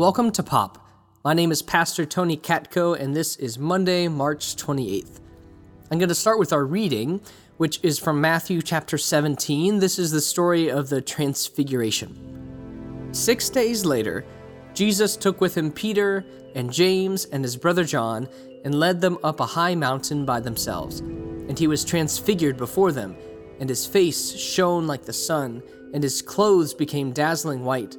Welcome to Pop. My name is Pastor Tony Katko, and this is Monday, March 28th. I'm going to start with our reading, which is from Matthew chapter 17. This is the story of the Transfiguration. Six days later, Jesus took with him Peter and James and his brother John and led them up a high mountain by themselves. And he was transfigured before them, and his face shone like the sun, and his clothes became dazzling white.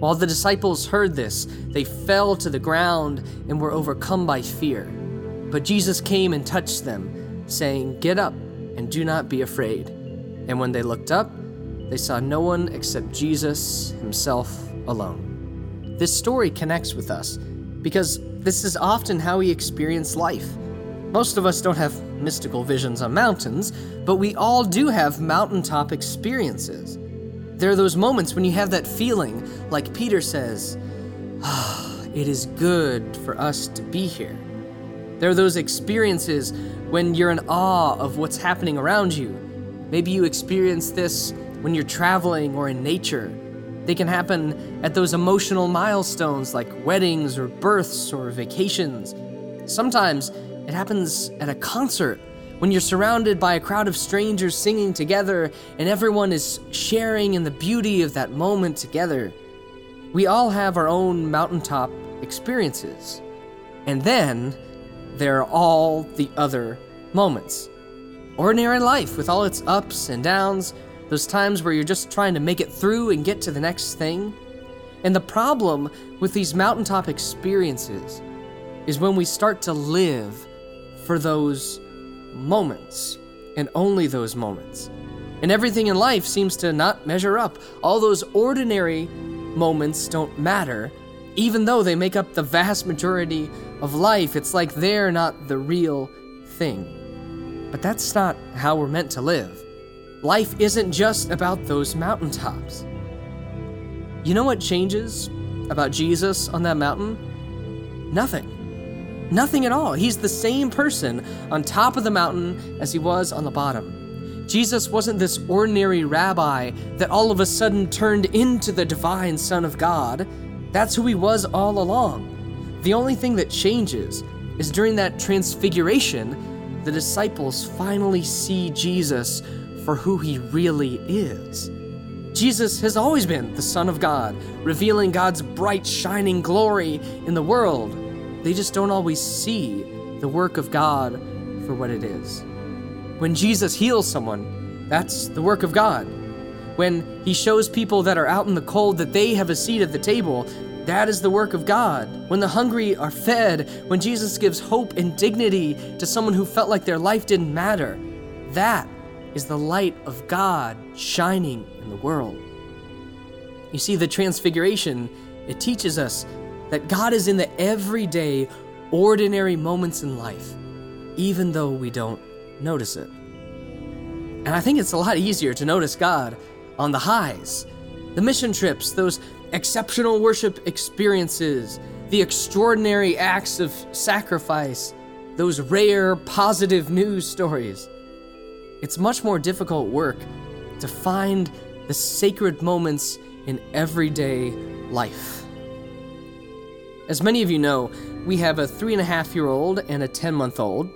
While the disciples heard this, they fell to the ground and were overcome by fear. But Jesus came and touched them, saying, Get up and do not be afraid. And when they looked up, they saw no one except Jesus himself alone. This story connects with us because this is often how we experience life. Most of us don't have mystical visions on mountains, but we all do have mountaintop experiences. There are those moments when you have that feeling, like Peter says, ah, it is good for us to be here. There are those experiences when you're in awe of what's happening around you. Maybe you experience this when you're traveling or in nature. They can happen at those emotional milestones like weddings or births or vacations. Sometimes it happens at a concert when you're surrounded by a crowd of strangers singing together and everyone is sharing in the beauty of that moment together, we all have our own mountaintop experiences. And then there are all the other moments. Ordinary life with all its ups and downs, those times where you're just trying to make it through and get to the next thing. And the problem with these mountaintop experiences is when we start to live for those moments, and only those moments. And everything in life seems to not measure up. All those ordinary moments don't matter, even though they make up the vast majority of life. It's like they're not the real thing. But that's not how we're meant to live. Life isn't just about those mountaintops. You know what changes about Jesus on that mountain? Nothing. Nothing at all. He's the same person on top of the mountain as he was on the bottom. Jesus wasn't this ordinary rabbi that all of a sudden turned into the divine Son of God. That's who he was all along. The only thing that changes is during that transfiguration, the disciples finally see Jesus for who he really is. Jesus has always been the Son of God, revealing God's bright, shining glory in the world. They just don't always see the work of God for what it is. When Jesus heals someone, that's the work of God. When he shows people that are out in the cold that they have a seat at the table, that is the work of God. When the hungry are fed, when Jesus gives hope and dignity to someone who felt like their life didn't matter, that is the light of God shining in the world. You see, the Transfiguration, it teaches us that God is in the everyday, ordinary moments in life, even though we don't notice it. And I think it's a lot easier to notice God on the highs, the mission trips, those exceptional worship experiences, the extraordinary acts of sacrifice, those rare positive news stories. It's much more difficult work to find the sacred moments in everyday life. As many of you know, we have a three and a half year old and a 10 month old.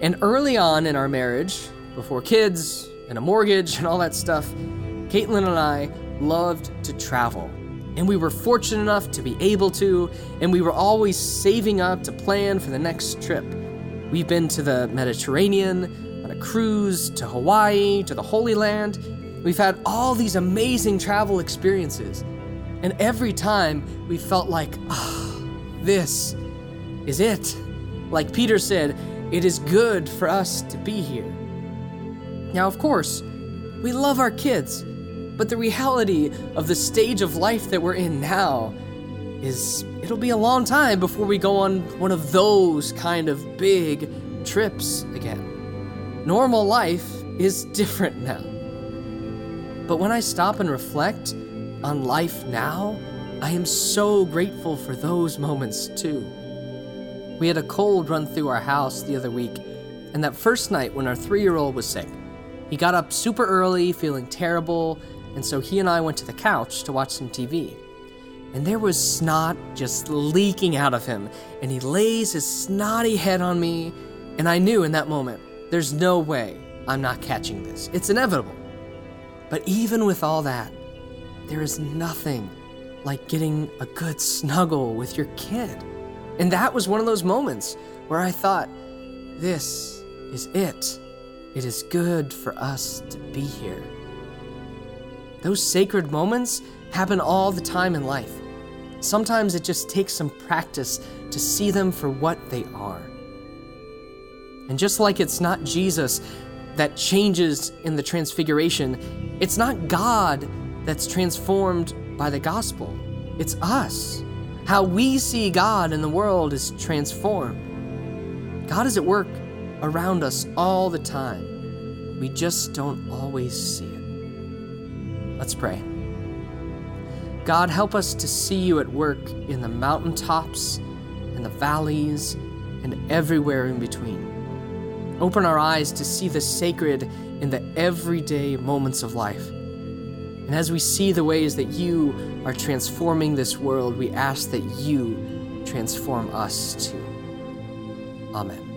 And early on in our marriage, before kids and a mortgage and all that stuff, Caitlin and I loved to travel. And we were fortunate enough to be able to, and we were always saving up to plan for the next trip. We've been to the Mediterranean, on a cruise, to Hawaii, to the Holy Land. We've had all these amazing travel experiences. And every time we felt like, ah, oh, this is it. Like Peter said, it is good for us to be here. Now, of course, we love our kids, but the reality of the stage of life that we're in now is it'll be a long time before we go on one of those kind of big trips again. Normal life is different now. But when I stop and reflect on life now, I am so grateful for those moments too. We had a cold run through our house the other week, and that first night when our three year old was sick, he got up super early, feeling terrible, and so he and I went to the couch to watch some TV. And there was snot just leaking out of him, and he lays his snotty head on me, and I knew in that moment, there's no way I'm not catching this. It's inevitable. But even with all that, there is nothing like getting a good snuggle with your kid. And that was one of those moments where I thought, this is it. It is good for us to be here. Those sacred moments happen all the time in life. Sometimes it just takes some practice to see them for what they are. And just like it's not Jesus that changes in the transfiguration, it's not God that's transformed by the gospel. It's us. How we see God in the world is transformed. God is at work around us all the time. We just don't always see it. Let's pray. God, help us to see you at work in the mountaintops, in the valleys, and everywhere in between. Open our eyes to see the sacred in the everyday moments of life. And as we see the ways that you are transforming this world, we ask that you transform us too. Amen.